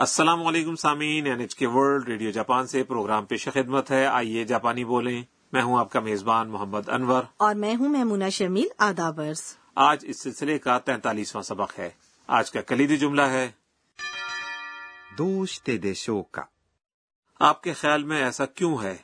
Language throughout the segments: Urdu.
السلام علیکم سامعین N H K world radio Japan سے پروگرام پیش خدمت ہے۔ آئیے جاپانی بولیں۔ میں ہوں آپ کا میزبان محمد انور۔ اور میں ہوں میمونہ شرمیل آدابرز آج اس سلسلے کا تینتالیسواں سبق ہے۔ آج کا کلیدی جملہ ہے۔ دوشتے دیشو کا۔ آپ کے خیال میں ایسا کیوں ہے؟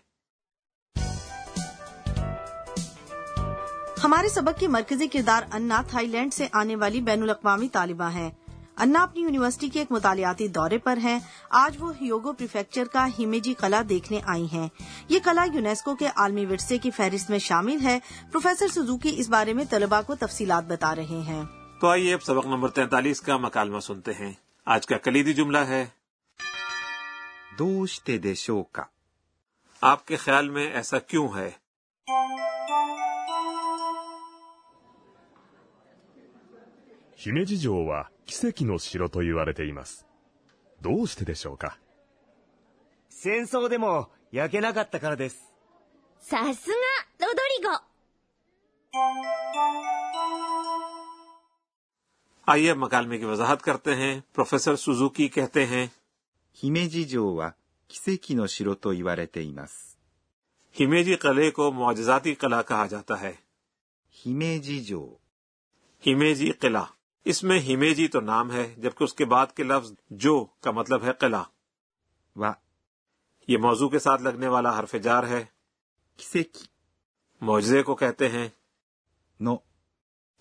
ہمارے سبق کی مرکزی کردار انا تھائی لینڈ سے آنے والی بین الاقوامی طالبہ ہیں۔ انا اپنی یونیورسٹی کے ایک مطالعاتی دورے پر ہیں۔ آج وہ ہیوگو پریفیکچر کا ہیمیجی کلا دیکھنے آئی ہیں۔ یہ کلا یونیسکو کے عالمی ورثے کی فہرست میں شامل ہے۔ پروفیسر سزوکی اس بارے میں طلباء کو تفصیلات بتا رہے ہیں۔ تو آئیے اب سبق نمبر تینتالیس کا مکالمہ سنتے ہیں۔ آج کا کلیدی جملہ ہے۔ دوشتے دیشو کا آپ کے خیال میں ایسا کیوں ہے؟ 姫路城は奇跡の城と言われています。どうしてでしょうか戦争でも焼けなかったからです。さすが、ロドリゴ。 آئیے اب مکالمے کی وضاحت کرتے ہیں پروفیسر سوزوکی کہتے ہیں 姫路城は奇跡の城と言われています。 ہمیجی قلعے کو معجزاتی قلعہ کہا جاتا ہے 姫路城 ہمیجی قلعہ اس میں ہمیجی تو نام ہے جبکہ اس کے بعد کے لفظ جو کا مطلب ہے قلعہ۔ واہ۔ یہ موضوع کے ساتھ لگنے والا حرف جار ہے۔ کسے کی؟ معجزے کو کہتے ہیں۔ نو۔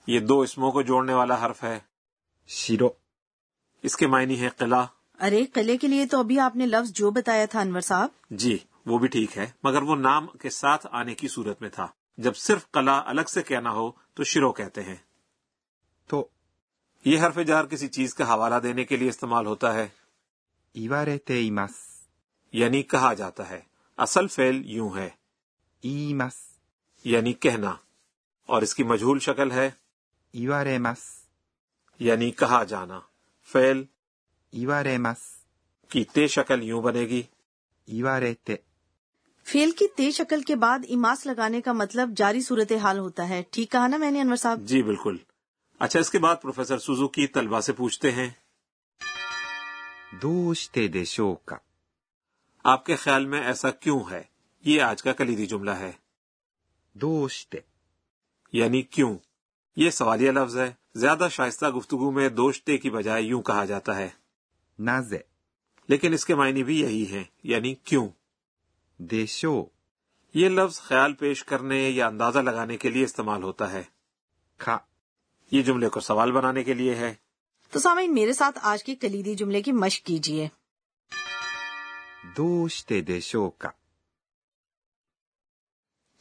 یہ دو اسموں کو جوڑنے والا حرف ہے۔ شیرو۔ اس کے معنی ہے قلعہ۔ ارے قلعے کے لیے تو ابھی آپ نے لفظ جو بتایا تھا انور صاحب۔ جی وہ بھی ٹھیک ہے مگر وہ نام کے ساتھ آنے کی صورت میں تھا۔ جب صرف قلعہ الگ سے کہنا ہو تو شیرو کہتے ہیں۔ تو یہ حرف جہر کسی چیز کا حوالہ دینے کے لیے استعمال ہوتا ہے۔ ایمس یعنی کہا جاتا ہے۔ اصل فعل یوں ہے۔ ایمس۔ یعنی کہنا۔ اور اس کی مجھول شکل ہے۔ ایوارمس یعنی کہا جانا۔ فعل ایوارمس کی تے شکل یوں بنے گی۔ ایوارتے فیل کی تے شکل کے بعد ایماس لگانے کا مطلب جاری صورت حال ہوتا ہے۔ ٹھیک کہا نا میں نے انور صاحب؟ جی بالکل۔ اچھا اس کے بعد پروفیسر سوزو کی طلبہ سے پوچھتے ہیں۔ دوشتے دیشو کا آپ کے خیال میں ایسا کیوں ہے؟ یہ آج کا کلیدی جملہ ہے۔ دوستے یعنی کیوں؟ یہ سوالیہ لفظ ہے۔ زیادہ شائستہ گفتگو میں دوستے کی بجائے یوں کہا جاتا ہے۔ نازے۔ لیکن اس کے معنی بھی یہی ہیں۔ یعنی کیوں؟ دیشو یہ لفظ خیال پیش کرنے یا اندازہ لگانے کے لیے استعمال ہوتا ہے۔ کھا۔ یہ جملے کو سوال بنانے کے لیے ہے۔ تو سامعین میرے ساتھ آج کی کلیدی جملے کی مشق کیجیے۔ دیشو کا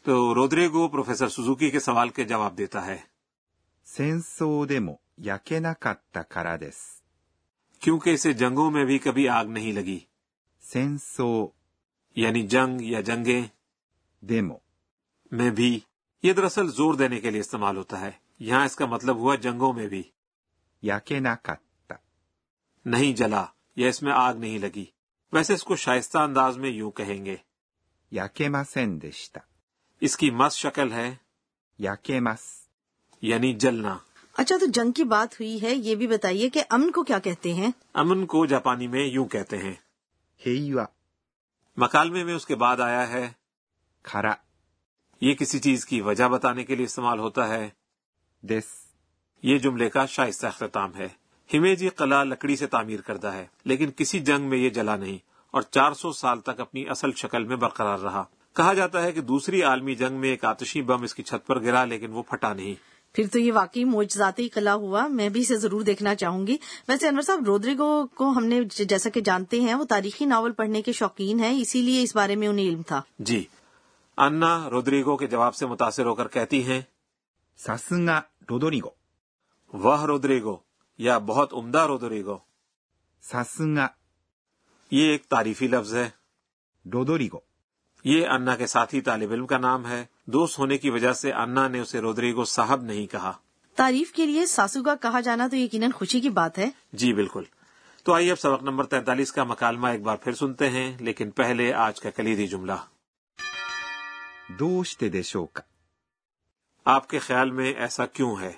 تو رودرے کو پروفیسر سوزوکی کے سوال کے جواب دیتا ہے۔ سینسو دیمو یاکینا کاتا کرا دس کیونکہ اسے جنگوں میں بھی کبھی آگ نہیں لگی۔ سینسو یعنی جنگ یا جنگیں دیمو میں بھی یہ دراصل زور دینے کے لیے استعمال ہوتا ہے۔ یہاں اس کا مطلب ہوا جنگوں میں بھی۔ یا کہ نہیں جلا یا اس میں آگ نہیں لگی۔ ویسے اس کو شائستہ انداز میں یوں کہیں گے۔ یا کہ ماسین اس کی مس شکل ہے۔ یا کہ مس۔ یعنی جلنا۔ اچھا تو جنگ کی بات ہوئی ہے یہ بھی بتائیے کہ امن کو کیا کہتے ہیں؟ امن کو جاپانی میں یوں کہتے ہیں۔ مکالمے میں اس کے بعد آیا ہے۔ کھارا یہ کسی چیز کی وجہ بتانے کے لیے استعمال ہوتا ہے۔ دس۔ یہ جملے کا شائستہ اختتام ہے۔ ہمے جی قلعہ لکڑی سے تعمیر کردہ ہے لیکن کسی جنگ میں یہ جلا نہیں اور چار سو سال تک اپنی اصل شکل میں برقرار رہا۔ کہا جاتا ہے کہ دوسری عالمی جنگ میں ایک آتشی بم اس کی چھت پر گرا لیکن وہ پھٹا نہیں۔ پھر تو یہ واقعی معجزاتی قلعہ ہوا۔ میں بھی اسے ضرور دیکھنا چاہوں گی۔ ویسے انور صاحب رودریگو کو ہم نے جیسا کہ جانتے ہیں وہ تاریخی ناول پڑھنے کے شوقین ہیں اسی لیے اس بارے میں انہیں علم تھا۔ جی۔ انا رودریگو کے جواب سے متاثر ہو کر کہتی ہیں ساسنگا رودریگو واہ رودریگو یا بہت عمدہ رودریگو ساسنگا یہ ایک تعریفی لفظ ہے رودوریگو یہ انا کے ساتھی طالب علم کا نام ہے دوست ہونے کی وجہ سے انا نے اسے رودریگو صاحب نہیں کہا تعریف کے لیے ساسو کا کہا جانا تو یقیناً خوشی کی بات ہے جی بالکل تو آئیے اب سبق نمبر تینتالیس کا مکالمہ ایک بار پھر سنتے ہیں لیکن پہلے آج کا کلیدی جملہ دوست دیشو کا آپ کے خیال میں ایسا کیوں ہے؟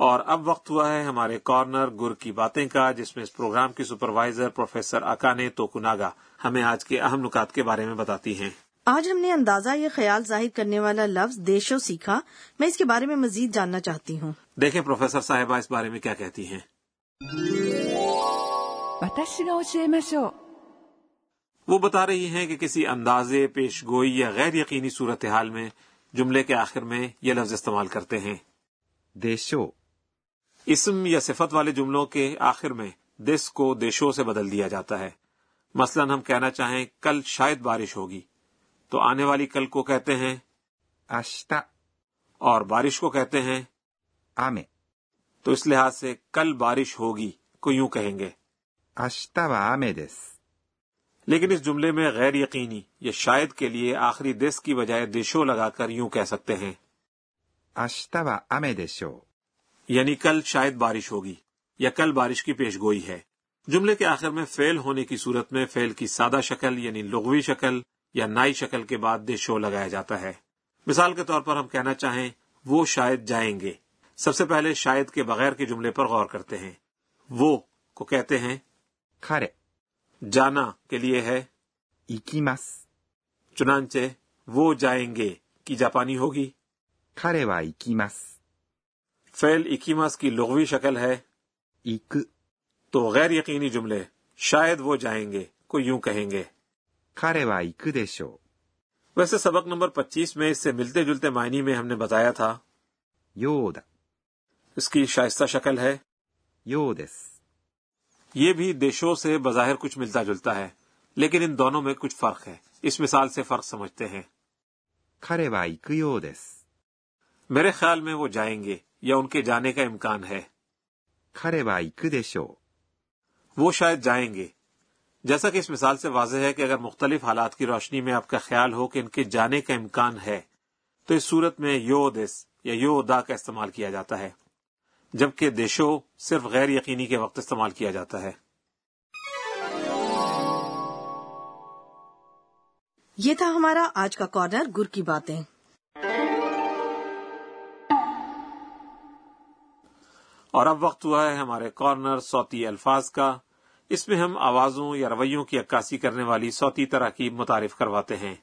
اور اب وقت ہوا ہے ہمارے کارنر گر کی باتیں کا جس میں اس پروگرام کی سپروائزر پروفیسر اکانے توکناگا ہمیں آج کے اہم نکات کے بارے میں بتاتی ہیں۔ آج ہم نے اندازہ یا خیال ظاہر کرنے والا لفظ دیشو سیکھا۔ میں اس کے بارے میں مزید جاننا چاہتی ہوں۔ دیکھیں پروفیسر صاحبہ اس بارے میں کیا کہتی ہیں۔ وہ بتا رہی ہیں کہ کسی اندازے پیش گوئی یا غیر یقینی صورتحال میں جملے کے آخر میں یہ لفظ استعمال کرتے ہیں۔ دیشو۔ اسم یا صفت والے جملوں کے آخر میں دس کو دیشو سے بدل دیا جاتا ہے۔ مثلا ہم کہنا چاہیں کل شاید بارش ہوگی تو آنے والی کل کو کہتے ہیں اشتا اور بارش کو کہتے ہیں آمے۔ تو اس لحاظ سے کل بارش ہوگی کو یوں کہیں گے۔ آشتا آمے دس لیکن اس جملے میں غیر یقینی یا شاید کے لیے آخری دس کی بجائے دیشو لگا کر یوں کہہ سکتے ہیں۔ آشتا آمے دیشو۔ یعنی کل شاید بارش ہوگی یا کل بارش کی پیش گوئی ہے۔ جملے کے آخر میں فیل ہونے کی صورت میں فیل کی سادہ شکل یعنی لغوی شکل یا نائی شکل کے بعد دے شو لگایا جاتا ہے۔ مثال کے طور پر ہم کہنا چاہیں وہ شاید جائیں گے۔ سب سے پہلے شاید کے بغیر کے جملے پر غور کرتے ہیں۔ وہ کو کہتے ہیں کھارے۔ جانا کے لیے ہے۔ ایکیمس چنانچہ وہ جائیں گے کی جاپانی ہوگی۔ کھارے وا ایکیمس فیل ایکیمس کی لغوی شکل ہے۔ ایک۔ تو غیر یقینی جملے شاید وہ جائیں گے کو یوں کہیں گے۔ کارے دیشو ویسے سبق نمبر پچیس میں اس سے ملتے جلتے معنی میں ہم نے بتایا تھا۔ یودا۔ اس کی شائستہ شکل ہے۔ یودس۔ یہ بھی دیشوں سے بظاہر کچھ ملتا جلتا ہے لیکن ان دونوں میں کچھ فرق ہے۔ اس مثال سے فرق سمجھتے ہیں۔ کھرے بھائی کیودس میرے خیال میں وہ جائیں گے یا ان کے جانے کا امکان ہے۔ کھرے بھائی کدیشو وہ شاید جائیں گے۔ جیسا کہ اس مثال سے واضح ہے کہ اگر مختلف حالات کی روشنی میں آپ کا خیال ہو کہ ان کے جانے کا امکان ہے تو اس صورت میں یو دس یا یو دا کا استعمال کیا جاتا ہے جبکہ دیشو صرف غیر یقینی کے وقت استعمال کیا جاتا ہے۔ یہ تھا ہمارا آج کا کارنر گر کی باتیں۔ اور اب وقت ہوا ہے ہمارے کارنر سوتی الفاظ کا۔ اس میں ہم آوازوں یا رویوں کی عکاسی کرنے والی سوتی طرح کی متعارف کرواتے ہیں۔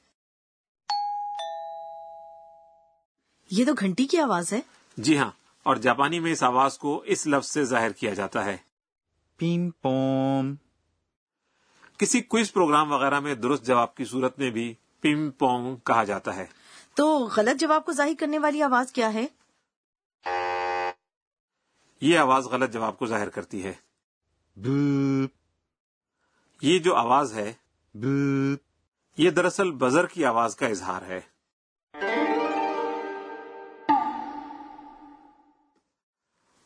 یہ تو گھنٹی کی آواز ہے۔ جی ہاں اور جاپانی میں اس آواز کو اس لفظ سے ظاہر کیا جاتا ہے۔ پین پوم کسی کوئز پروگرام وغیرہ میں درست جواب کی صورت میں بھی پم پونگ کہا جاتا ہے۔ تو غلط جواب کو ظاہر کرنے والی آواز کیا ہے؟ یہ آواز غلط جواب کو ظاہر کرتی ہے۔ بو یہ جو آواز ہے بو یہ دراصل بزر کی آواز کا اظہار ہے۔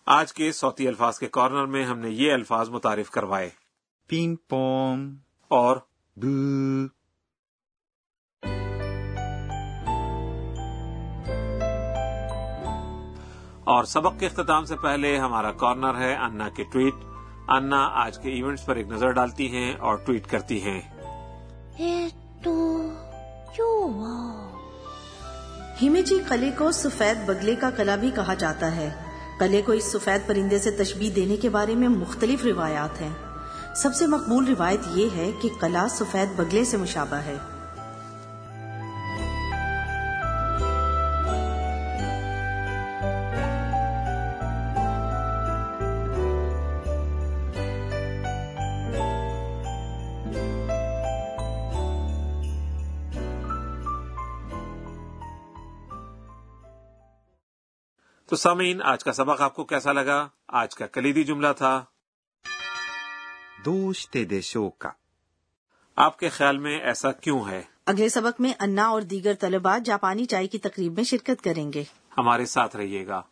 آج کے سوتی الفاظ کے کارنر میں ہم نے یہ الفاظ متعارف کروائے۔ پنگ پوم اور بو اور سبق کے اختتام سے پہلے ہمارا کارنر ہے انا کے ٹویٹ۔ انا آج کے ایونٹس پر ایک نظر ڈالتی ہیں اور ٹویٹ کرتی ہیں۔ ہیمیجی قلعے کو سفید بگلے کا قلعہ بھی کہا جاتا ہے۔ قلعے کو اس سفید پرندے سے تشبیح دینے کے بارے میں مختلف روایات ہیں۔ سب سے مقبول روایت یہ ہے کہ قلعہ سفید بگلے سے مشابہ ہے۔ تو سامعین آج کا سبق آپ کو کیسا لگا؟ آج کا کلیدی جملہ تھا دوشتے کا آپ کے خیال میں ایسا کیوں ہے؟ اگلے سبق میں انا اور دیگر طلبات جاپانی چائے کی تقریب میں شرکت کریں گے۔ ہمارے ساتھ رہیے گا۔